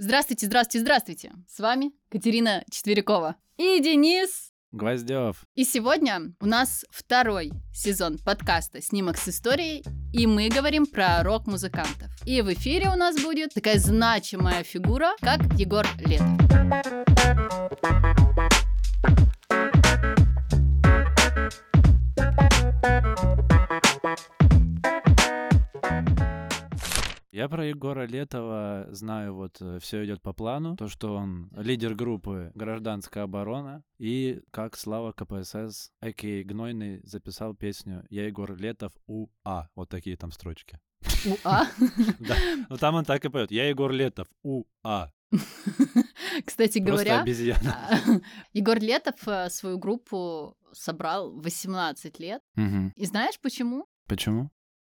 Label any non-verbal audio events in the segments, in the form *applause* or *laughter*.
Здравствуйте, здравствуйте, здравствуйте! С вами Катерина Четверякова и Денис Гвоздев. И сегодня у нас второй сезон подкаста «Снимок с историей», и мы говорим про рок-музыкантов. И в эфире у нас будет такая значимая фигура, как Егор Летов. Я про Егора Летова знаю, вот все идет по плану, то, что он лидер группы «Гражданская оборона», и как Слава КПСС, Аки Гнойный, записал песню «Я Егор Летов УА». Вот такие там строчки. УА? *laughs* Да, ну там он так и поет «Я Егор Летов УА». *laughs* Кстати говоря, обезьяна. *laughs* Егор Летов э, свою группу собрал 18 лет. И знаешь почему? Почему?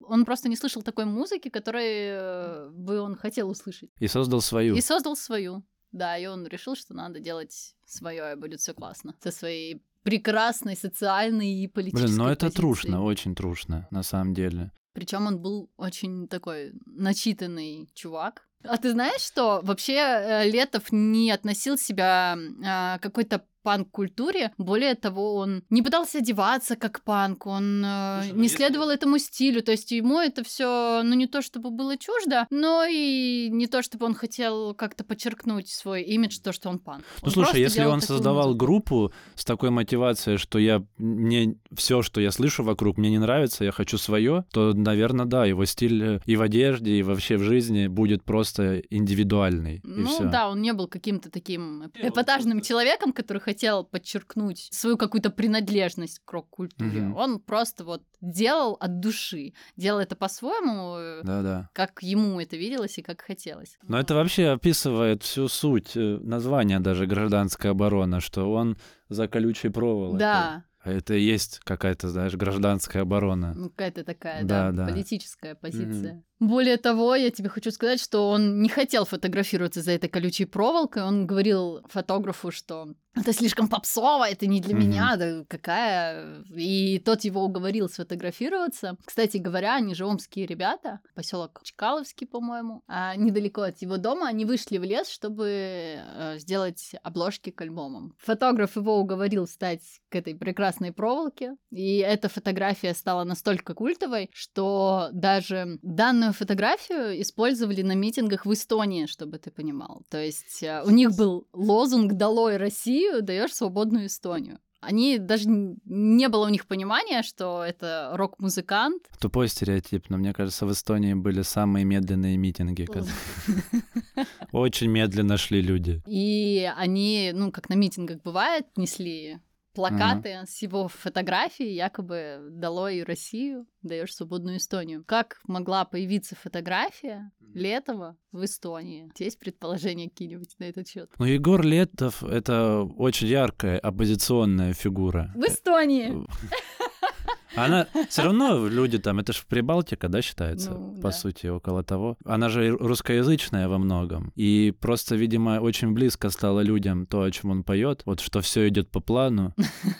Он просто не слышал такой музыки, которой э, бы он хотел услышать. И создал свою. И создал свою. Да, и он решил, что надо делать свое, и будет все классно. Со своей прекрасной социальной и политической Блин, ну это позицией. трушно, очень трушно, на самом деле. Причем он был очень такой начитанный чувак. А ты знаешь, что вообще э, Летов не относил себя э, какой-то панк-культуре. Более того, он не пытался одеваться как панк, он э, Слушай, ну не если- следовал этому стилю. То есть ему это все, ну не то чтобы было чуждо, но и не то чтобы он хотел как-то подчеркнуть свой имидж, то, что он панк. Ну Он слушай, если он создавал музыку. группу с такой мотивацией, что я мне все, что я слышу вокруг, мне не нравится, я хочу свое, то, наверное, да, его стиль э, и в одежде, и вообще в жизни будет просто индивидуальный. и Ну да, он не был каким-то таким эпатажным человеком, который хотел подчеркнуть свою какую-то принадлежность к рок-культуре. Мгм. Он просто вот делал от души, делал это по-своему, э, Да-да. как ему это виделось и как хотелось. Но это вообще описывает всю суть э, названия даже гражданская оборона, что он за колючей проволокой. Да, А это и есть какая-то, знаешь, гражданская оборона. ну какая-то такая, Да, да, да. политическая позиция. Более того, я тебе хочу сказать, что он не хотел фотографироваться за этой колючей проволокой. Он говорил фотографу, что это слишком попсово, это не для Мгм. меня, да какая. И тот его уговорил сфотографироваться. Кстати говоря, они же омские ребята, поселок Чкаловский, по-моему. А недалеко от его дома они вышли в лес, чтобы э, сделать обложки к альбомам. Фотограф его уговорил встать к этой прекрасной проволоке, и эта фотография стала настолько культовой, что даже данную фотографию использовали на митингах в Эстонии, чтобы ты понимал. То есть э, у них был лозунг «Долой Россию, даешь свободную Эстонию». Они даже не было у них понимания, что это рок-музыкант. Тупой стереотип, но мне кажется, в Эстонии были самые медленные митинги. *laughs* Очень медленно шли люди. И они, ну, как на митингах бывает, несли плакаты с его фотографией, якобы «Долой Россию, даешь свободную Эстонию». Как могла появиться фотография Летова в Эстонии? Есть предположения какие-нибудь на этот счет? Ну, Егор Летов — это очень яркая оппозиционная фигура. В Эстонии! Она все равно люди там, это же Прибалтика, да, считается, Ну, по да. сути, около того. Она же русскоязычная во многом. И просто, видимо, очень близко стало людям то, о чем он поет, вот что все идет по плану.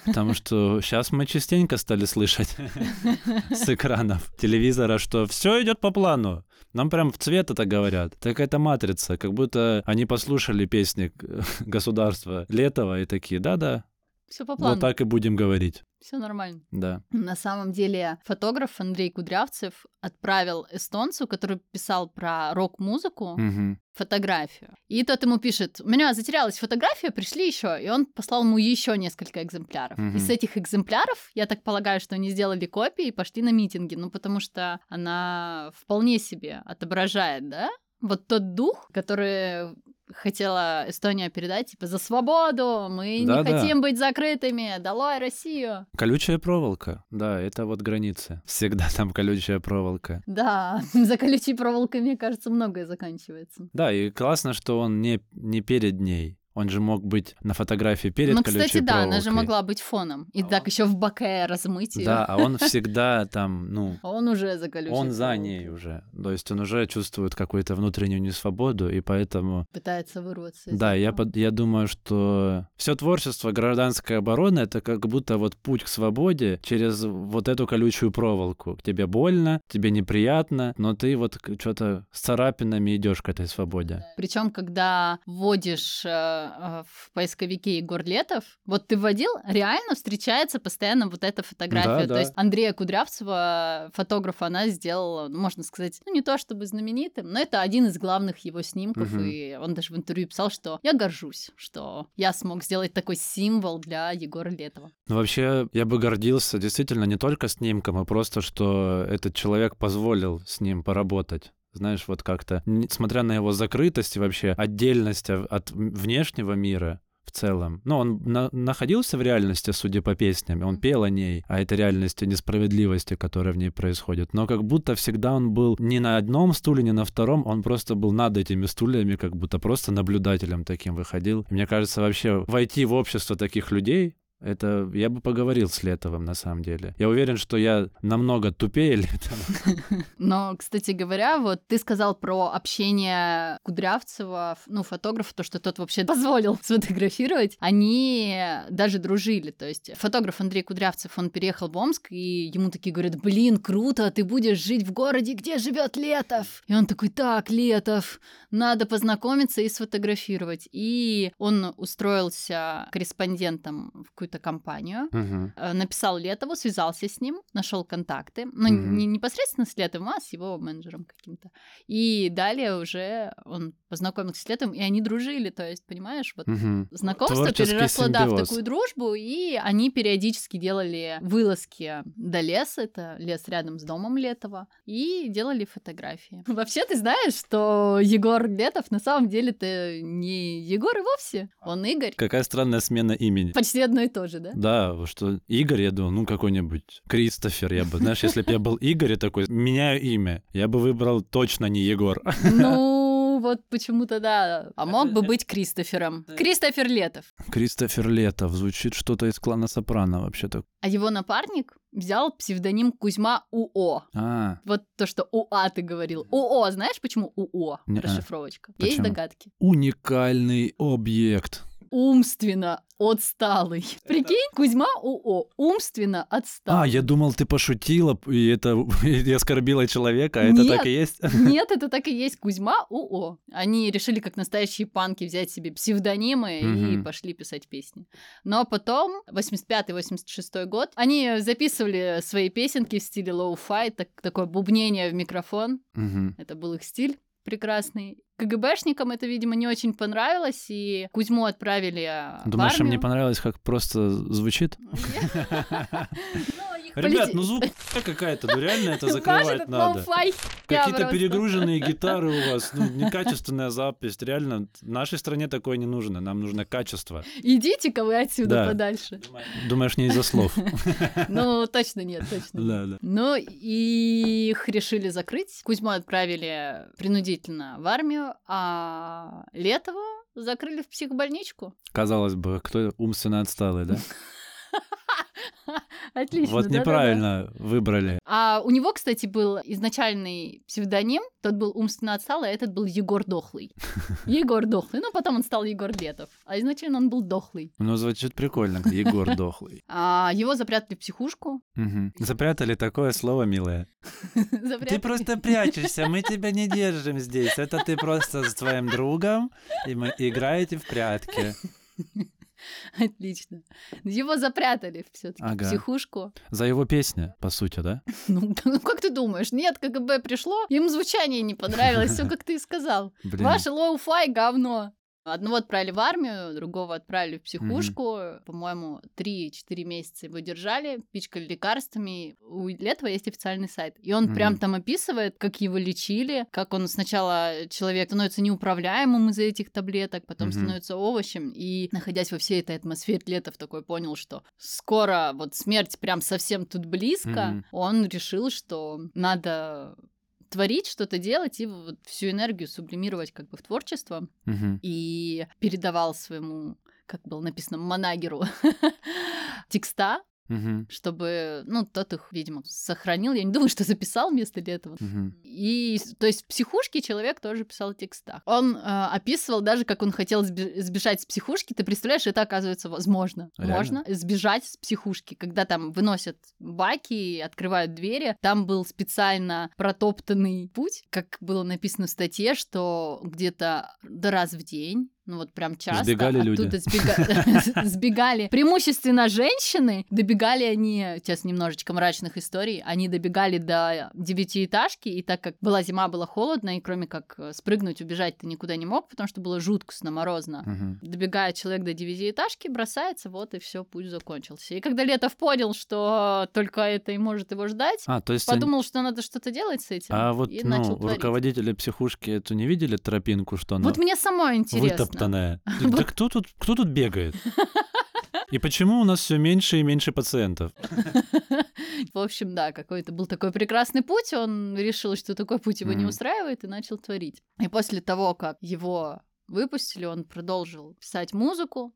Потому *laughs* что сейчас мы частенько стали слышать *laughs* с экранов телевизора, что все идет по плану. Нам прям в цвет это говорят. Так это матрица, как будто они послушали песни *laughs* государства Летова и такие, да-да, Все по плану. вот так и будем говорить. Все нормально. Да. На самом деле фотограф Андрей Кудрявцев отправил эстонцу, который писал про рок-музыку, Мгм. фотографию. И тот ему пишет, у меня затерялась фотография, пришли еще. И он послал ему еще несколько экземпляров. Мгм. И с этих экземпляров, я так полагаю, что они сделали копии и пошли на митинги. Ну, потому что она вполне себе отображает, да? Вот тот дух, который хотела Эстония передать, типа, за свободу, мы не Да-да. хотим быть закрытыми, долой Россию. Колючая проволока. Да, это вот границы. Всегда там колючая проволока. Да, *laughs* за колючей проволокой, мне кажется, многое заканчивается. Да, и классно, что он не, не перед ней. Он же мог быть на фотографии перед ну, колючей кстати, да, проволокой. она же могла быть фоном. И так еще в боке размыть ее. Да, а он *laughs* всегда там, ну, Он уже за колючей он за ней уже. То есть он уже чувствует какую-то внутреннюю несвободу, и поэтому... Пытается вырваться. Да, я, я думаю, что все творчество гражданской обороны это как будто вот путь к свободе через вот эту колючую проволоку. Тебе больно, тебе неприятно, но ты вот что-то с царапинами идешь к этой свободе. Причем, когда вводишь э, в поисковике Егор Летов, вот ты вводил, реально встречается постоянно вот эта фотография. Да, То да. есть Андрея Кудрявцева, фотографа, она сделала, ну, можно сказать, ну, не то чтобы знаменитым, но это один из главных его снимков, Мгм. и он даже в интервью писал, что я горжусь, что я смог сделать такой символ для Егора Летова. Ну, вообще, я бы гордился действительно не только снимком, а просто, что этот человек позволил с ним поработать. Знаешь, вот как-то, несмотря на его закрытость и вообще отдельность от внешнего мира в целом. Ну, он на- находился в реальности, судя по песням, и он пел о ней, о этой реальности несправедливости, которая в ней происходит. Но как будто всегда он был не на одном стуле, не на втором, он просто был над этими стульями, как будто просто наблюдателем таким выходил. Мне кажется, вообще войти в общество таких людей, это я бы поговорил с Летовым, на самом деле. Я уверен, что я намного тупее Летова. *laughs* Но, кстати говоря, вот ты сказал про общение Кудрявцева, ну, фотографа, то, что тот вообще *laughs* позволил сфотографировать. Они даже дружили. То есть фотограф Андрей Кудрявцев, он переехал в Омск, и ему такие говорят, блин, круто, ты будешь жить в городе, где живет Летов. И он такой, так, Летов, надо познакомиться и сфотографировать. И он устроился корреспондентом в какую-то компанию, Мгм. э, написал Летову, связался с ним, нашел контакты. Ну, Мгм. не непосредственно с Летовым, а с его менеджером каким-то. И далее уже он познакомился с Летовым, и они дружили. То есть, понимаешь, вот Мгм. знакомство Творческий переросло, да, в симбиоз. такую дружбу, и они периодически делали вылазки до леса, это лес рядом с домом Летова, и делали фотографии. *laughs* Вообще, ты знаешь, что Егор Летов на самом деле-то не Егор и вовсе, он Игорь. Какая странная смена имени. Почти одно и то же, да? Да, что Игорь, я думал, ну какой-нибудь Кристофер, я бы, знаешь, если бы я был Игорь и такой, меняю имя, я бы выбрал точно не Егор. Ну, вот почему-то да. А мог бы быть Кристофером. Кристофер Летов. Кристофер Летов, звучит что-то из клана Сопрано вообще-то. А его напарник взял псевдоним Кузьма УО. А, Вот то, что УА ты говорил. УО, знаешь, почему УО? Не-а. Расшифровочка. Есть Почему? догадки? уникальный объект. Умственно отсталый. Прикинь, Кузьма УО. Умственно отсталый. А, я думал, ты пошутила, и это *laughs* и оскорбила человека, а это Нет. так и есть? *laughs* Нет, это так и есть Кузьма УО. Они решили, как настоящие панки, взять себе псевдонимы и Мгм. пошли писать песни. Но потом, 85-86 год, они записывали свои песенки в стиле lo-fi, так, такое бубнение в микрофон. Мгм. Это был их стиль прекрасный. КГБшникам это, видимо, не очень понравилось, и Кузьму отправили э, в Думаешь, им не армию. понравилось, как просто звучит? Ну, их *laughs* Ребят, ну звук *laughs* какая-то, ну реально это *laughs* закрывать надо. Какие-то перегруженные *laughs* гитары у вас, ну, некачественная запись. Реально, в нашей стране такое не нужно. Нам нужно качество. Идите-ка вы отсюда Да. подальше. Думаешь, не из-за слов? Ну, точно нет, точно. Да, да. Ну, и их решили закрыть. Кузьму отправили принудительно в армию, а Летова закрыли в психбольничку. Казалось бы, кто умственно отсталый, да? *laughs* Отлично. Вот неправильно выбрали. А у него, кстати, был изначальный псевдоним. Тот был умственно отсталый, а этот был Егор Дохлый. *laughs* Егор Дохлый. Ну, потом он стал Егор Летов. А изначально он был Дохлый. Ну, звучит прикольно, Егор *laughs* дохлый. А его запрятали в психушку. Запрятали такое слово, милое. Ты просто прячешься, мы тебя не держим здесь. Это ты просто с твоим другом, и мы играете в прятки. *laughs* Отлично. Его запрятали все-таки Ага. в психушку. За его песня, по сути, да? *laughs* Ну, ну, как ты думаешь? Нет, КГБ пришло, им звучание не понравилось, все *laughs* как ты и сказал. Ваше lo-fi говно. Одного отправили в армию, другого отправили в психушку. По-моему, 3-4 месяца его держали, пичкали лекарствами. У Летова есть официальный сайт. И он Мгм. прям там описывает, как его лечили, как он сначала человек становится неуправляемым из-за этих таблеток, потом Мгм. становится овощем. И находясь во всей этой атмосфере, Летов такой понял, что скоро вот смерть прям совсем тут близко. Мгм. Он решил, что надо творить, что-то делать и вот всю энергию сублимировать как бы в творчество. Мгм. И передавал своему, как было написано, манагеру *laughs* текста, Мгм. чтобы, ну, тот их, видимо, сохранил. Я не думаю, что записал вместо этого. Мгм. И, то есть, в психушке человек тоже писал в текстах. Он э, описывал даже, как он хотел сбе- сбежать с психушки. Ты представляешь, это оказывается возможно. Реально? Можно сбежать с психушки, когда там выносят баки, открывают двери. Там был специально протоптанный путь, как было написано в статье, что где-то до раз в день ну вот прям часто Сбегали люди. сбега- *laughs* сбегали преимущественно женщины. Добегали они, сейчас немножечко мрачных историй, они добегали до девятиэтажки, и так как была зима, было холодно, и кроме как э, спрыгнуть, убежать ты никуда не мог, потому что было жуткостно морозно. Мгм. Добегает человек до девятиэтажки, бросается, вот и все, путь закончился. И когда Летов понял, что только это и может его ждать, А, то есть они- подумал, что надо что-то делать с этим, А вот, и ну, начал руководители психушки эту не видели тропинку, что она Вот мне самой интересно. Вытоптанная? *laughs* Да кто тут, кто тут бегает? И почему у нас все меньше и меньше пациентов? В общем, да, какой-то был такой прекрасный путь, он решил, что такой путь его не устраивает, и начал творить. И после того, как его выпустили, он продолжил писать музыку.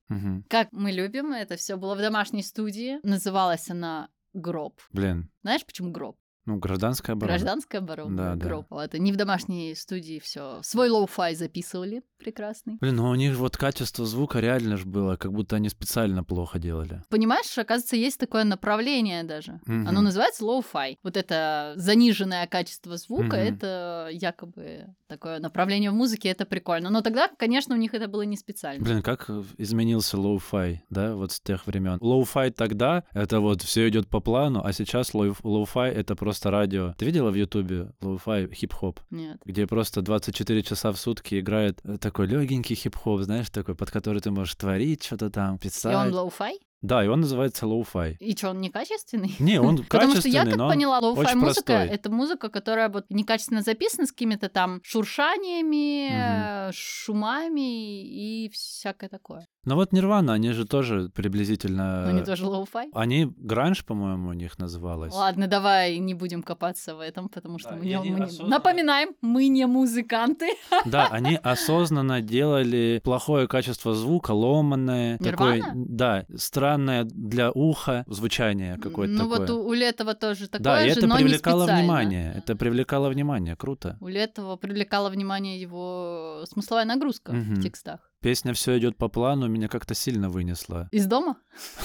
Как мы любим, это все было в домашней студии. Называлась она «Гроб». Блин, Знаешь, почему гроб? Ну, гражданская оборона. Гражданская оборона. Да, да. гроб. Это не в домашней студии все. Свой lo-fi записывали прекрасный. Блин, ну у них вот качество звука реально же было, как будто они специально плохо делали. Понимаешь, оказывается, есть такое направление даже. Мгм. Оно называется lo-fi. Вот это заниженное качество звука, Мгм. это якобы такое направление в музыке, это прикольно. Но тогда, конечно, у них это было не специально. Блин, как изменился lo-fi, да, вот с тех времен. Lo-fi тогда это вот все идет по плану, а сейчас lo- lo-fi это просто радио. Ты видела в Ютубе lo-fi хип-хоп? Нет. где просто 24 часа в сутки играет э, такой легенький хип-хоп, знаешь, такой, под который ты можешь творить что-то там, И писать. он lo-fi? Да, и он называется lo-fi. И что, он некачественный? Не, он *laughs* Потому что я качественный, как но поняла, lo-fi музыка это музыка, которая вот некачественно записана с какими-то там шуршаниями, э, шумами и всякое такое. Но вот Нирвана, они же тоже приблизительно... Но они тоже lo-fi. Они гранж, по-моему, у них называлось. Ладно, давай не будем копаться в этом, потому что Да, мы, не, мы не- Напоминаем, мы не музыканты. *laughs* Да, они осознанно делали плохое качество звука, ломанное. Такое, Нирвана? да, странное для уха звучание какое-то ну такое. вот у, у Летова тоже такое да, же, это но не привлекало специально. внимание. Это привлекало внимание, круто. У Летова привлекала внимание его смысловая нагрузка Мгм. в текстах. Песня все идет по плану, меня как-то сильно вынесла. Из дома?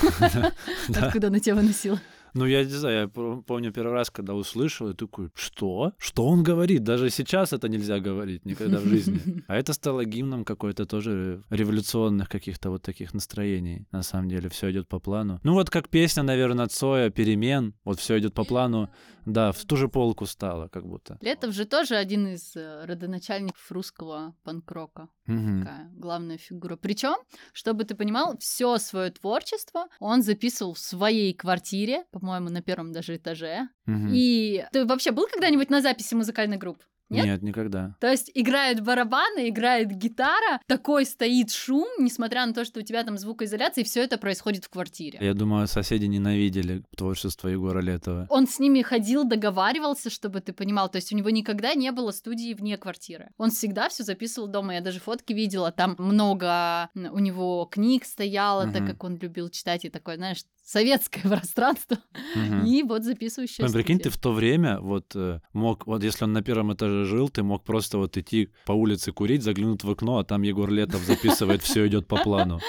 *laughs* Да. Откуда она тебя выносила? Ну, я не знаю, я пом- помню первый раз, когда услышал, я такой, что? Что он говорит? Даже сейчас это нельзя говорить, никогда в жизни. *laughs* А это стало гимном какой-то тоже революционных каких-то вот таких настроений. На самом деле, все идет по плану. Ну, вот как песня, наверное, Цоя, перемен, вот все идет по плану. Да, в ту же полку стало, как будто. Летов же тоже один из э, родоначальников русского панк-рока. Мгм. Такая главная фигура. Причем, чтобы ты понимал, все свое творчество он записывал в своей квартире, по-моему, на первом даже этаже. Мгм. И ты вообще был когда-нибудь на записи музыкальных групп? Нет? Нет, никогда. То есть играют барабаны, играет гитара, такой стоит шум, несмотря на то, что у тебя там звукоизоляция, и все это происходит в квартире. Я думаю, соседи ненавидели творчество Егора Летова. Он с ними ходил, договаривался, чтобы ты понимал. То есть у него никогда не было студии вне квартиры. Он всегда все записывал дома. Я даже фотки видела. Там много у него книг стояло, так Мгм. как он любил читать и такое, знаешь, советское *laughs* пространство. Мгм. И вот записывающая прикинь, ты в то время вот э, мог, вот если он на первом этаже жил, ты мог просто вот идти по улице курить, заглянуть в окно, а там Егор Летов записывает, все идет по плану.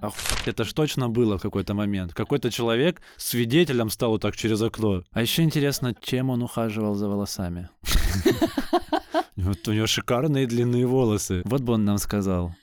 Охуеть, это ж точно было в какой-то момент. Какой-то человек свидетелем стал вот так через окно. А еще интересно, чем он ухаживал за волосами. *laughs* Вот у него шикарные длинные волосы. Вот бы он нам сказал.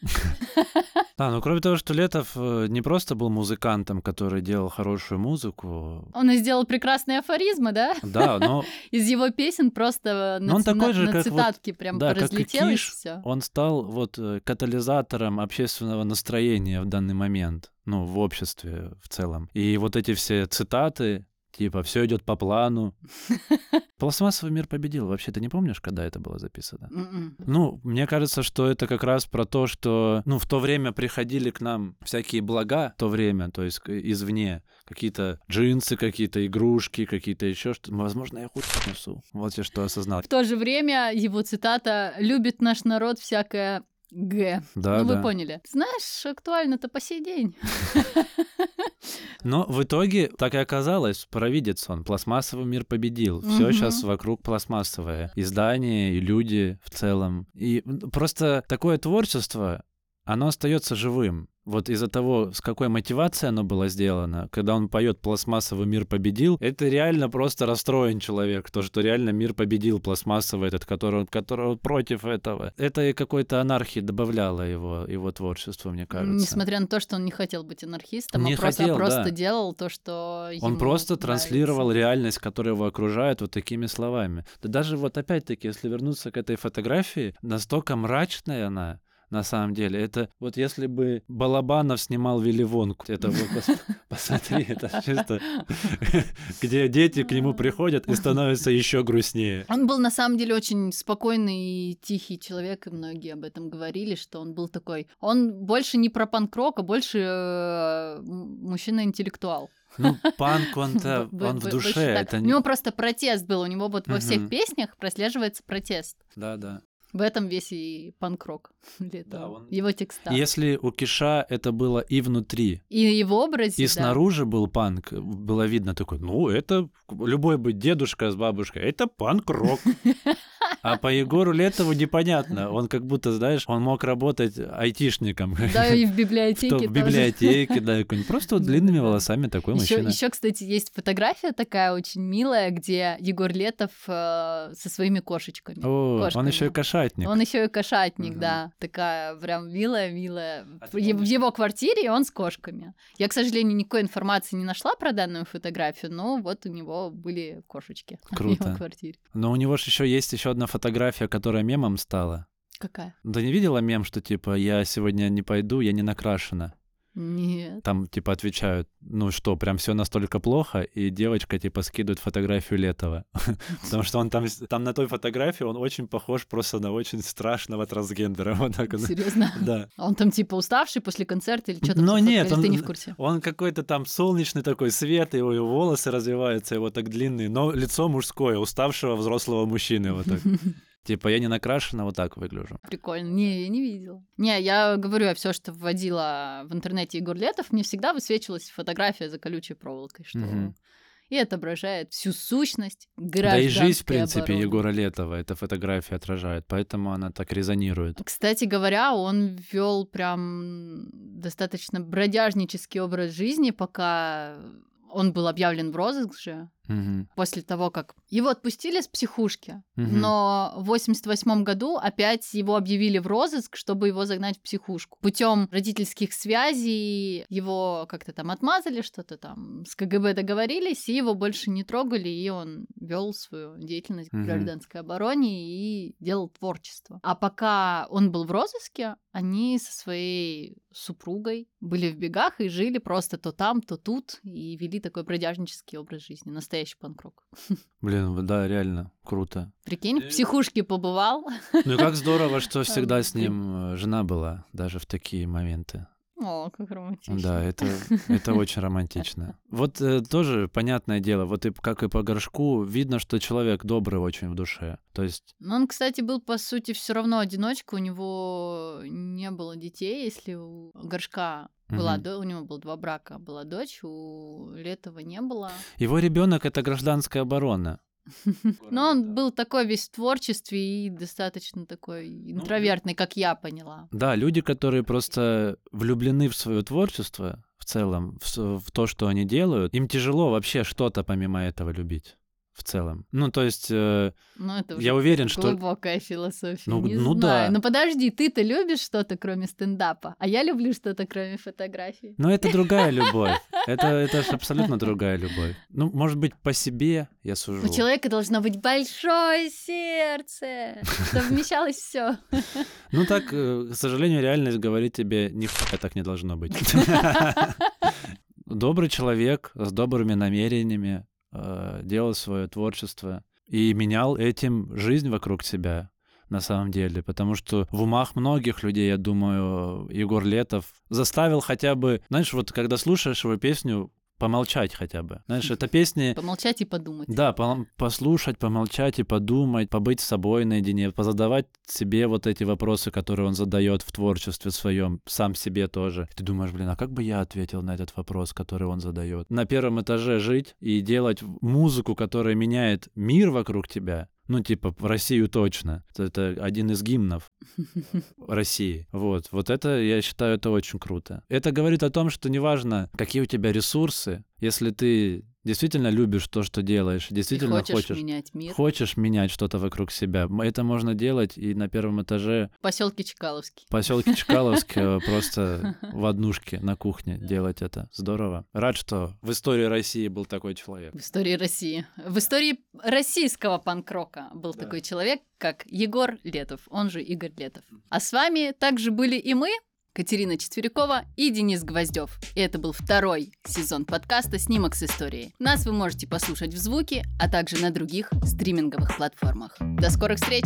Да, ну кроме того, что Летов э, не просто был музыкантом, который делал хорошую музыку, Он и сделал прекрасные афоризмы, да? да, но *laughs* Из его песен просто Но на, он ц- такой же, на как вот- цитатки прям да, разлетелось все. он стал вот э, катализатором общественного настроения в данный момент, ну, в обществе в целом. И вот эти все цитаты, Типа, все идет по плану. *laughs* Пластмассовый мир победил. Вообще, ты не помнишь, когда это было записано? М-м. Ну, мне кажется, что это как раз про то, что, ну, в то время приходили к нам всякие блага, в то время, то есть извне, какие-то джинсы, какие-то игрушки, какие-то еще что-то. Возможно, я хуй несу. Вот я что осознал. В то же время его цитата «любит наш народ всякое Г». Да, ну, да. вы поняли. Знаешь, актуально-то по сей день. *laughs* Но в итоге так и оказалось, провидец он, пластмассовый мир победил. Все сейчас вокруг пластмассовое. Издания и люди в целом. И просто такое творчество, оно остается живым. Вот из-за того, с какой мотивацией оно было сделано, когда он поет «Пластмассовый мир победил», это реально просто расстроен человек, то, что реально мир победил пластмассовый этот, который, который против этого. Это и какой-то анархии добавляло его, его творчеству, мне кажется. Несмотря на то, что он не хотел быть анархистом, Не а просто, хотел, просто да. делал то, что Он ему просто нравится. транслировал реальность, которая его окружает, вот такими словами. Да даже вот опять-таки, если вернуться к этой фотографии, настолько мрачная она, на самом деле. Это вот если бы Балабанов снимал Вилливонку, это пос- *laughs* посмотри, это чисто, *laughs* где дети к нему приходят и становятся еще грустнее. Он был на самом деле очень спокойный и тихий человек, и многие об этом говорили, что он был такой. Он больше не про панк-рок, а больше э, мужчина-интеллектуал. Ну, *laughs* панк, он-то, он в душе, это У не... него просто протест был, у него вот во всех песнях прослеживается протест. Да, да. В этом весь и панк-рок. *laughs* Да, он- Его текста. Если у Киша это было и внутри, И его образе, И да. снаружи был панк, было видно такой, ну, это любой бы дедушка с бабушкой, это панк-рок. *laughs* А по Егору Летову непонятно. Он как будто, знаешь, он мог работать айтишником. Да, и в В библиотеке в библиотеке, да, какой-нибудь. просто длинными волосами такой мужчина. еще, кстати, есть фотография такая очень милая, где Егор Летов э, со своими кошечками. О, он еще и кошатник. Он еще и кошатник, Мгм. да. Такая прям милая-милая. А В в его квартире он с кошками. Я, к сожалению, никакой информации не нашла про данную фотографию, но вот у него были кошечки *laughs* в Круто. его квартире. Но у него же еще есть еще одна фотография, которая мемом стала. Какая? Да не видела мем, что типа я сегодня не пойду, я не накрашена. Нет. Там типа отвечают, ну что, прям все настолько плохо, и девочка типа скидывает фотографию Летова. *laughs* Потому что он там, там на той фотографии, он очень похож просто на очень страшного трансгендера. *laughs* Вот так. Серьезно? *laughs* Да. А Он там типа уставший после концерта или что-то? Но нет, он- ты не в курсе. Он какой-то там солнечный такой свет, его, его волосы развиваются, его так длинные, но лицо мужское, уставшего взрослого мужчины вот так. Типа я не накрашена, вот так выгляжу. Прикольно. Не, я не видела. Не, я говорю, я все, что вводила в интернете Егор Летов, мне всегда высвечивалась фотография за колючей проволокой, что Мгм. и отображает всю сущность Да и гражданской жизнь, в принципе, обороны. Егора Летова эта фотография отражает, поэтому она так резонирует. Кстати говоря, он вел прям достаточно бродяжнический образ жизни, пока он был объявлен в розыск же, Мгм. после того, как его отпустили с психушки, Мгм. но в 88 году опять его объявили в розыск, чтобы его загнать в психушку. Путем родительских связей его как-то там отмазали, что-то там с КГБ договорились, и его больше не трогали, и он вел свою деятельность в Мгм. гражданской обороне и делал творчество. А пока он был в розыске, они со своей супругой были в бегах и жили просто то там, то тут, и вели такой бродяжнический образ жизни, настоящий панк-рок. *laughs* Блин, да, реально, круто. Прикинь, в психушке побывал. Ну и как здорово, что *laughs* всегда с ним э, жена была, даже в такие моменты. О, как романтично. Да, это, *laughs* это очень романтично. Вот э, тоже понятное дело, вот и как и по горшку, видно, что человек добрый очень в душе. То есть, Но он, кстати, был, по сути, все равно одиночка. У него не было детей, если у горшка была до... у него было два брака, была дочь, у Летова не было. его ребенок это гражданская оборона. *laughs* Но он был такой весь в творчестве и достаточно такой интровертный, как я поняла. Да, люди, которые просто влюблены в свое творчество в целом, в то, что они делают, им тяжело вообще что-то помимо этого любить в целом. Ну, то есть, э, Ну, это я уверен, что... глубокая философия. Ну, не ну знаю. да. Ну подожди, ты-то любишь что-то, кроме стендапа, а я люблю что-то, кроме фотографий. Но это другая любовь. *laughs* Это, это абсолютно другая любовь. Ну, может быть, по себе я сужу. У человека должно быть большое сердце, чтобы *laughs* вмещалось все. Ну так, э, к сожалению, реальность говорит тебе, нихуя так не должно быть. *laughs* Добрый человек с добрыми намерениями, делал свое творчество и менял этим жизнь вокруг себя на самом деле, потому что в умах многих людей, я думаю, Егор Летов заставил хотя бы, знаешь, вот когда слушаешь его песню, помолчать хотя бы. Знаешь, это *laughs* песни... Помолчать и подумать. Да, по послушать, помолчать и подумать, побыть с собой наедине, позадавать себе вот эти вопросы, которые он задает в творчестве своем, сам себе тоже. Ты думаешь, блин, а как бы я ответил на этот вопрос, который он задает? На первом этаже жить и делать музыку, которая меняет мир вокруг тебя, ну, типа, в Россию точно. Это один из гимнов *laughs* России. Вот. Вот это, я считаю, это очень круто. Это говорит о том, что неважно, какие у тебя ресурсы, если ты действительно любишь то, что делаешь, действительно и хочешь, хочешь менять мир. Хочешь менять что-то вокруг себя. Это можно делать и на первом этаже. Поселке Чкаловский. Поселке Чкаловский э, *laughs* просто в однушке на кухне делать это. Здорово. Рад, что в истории России был такой человек. В истории России. В истории российского панк-рока был такой человек, как Егор Летов, он же Игорь Летов. А с вами также были и мы, Катерина Четверякова и Денис Гвоздев. И это был второй сезон подкаста «Снимок с историей». Нас вы можете послушать в звуке, а также на других стриминговых платформах. До скорых встреч!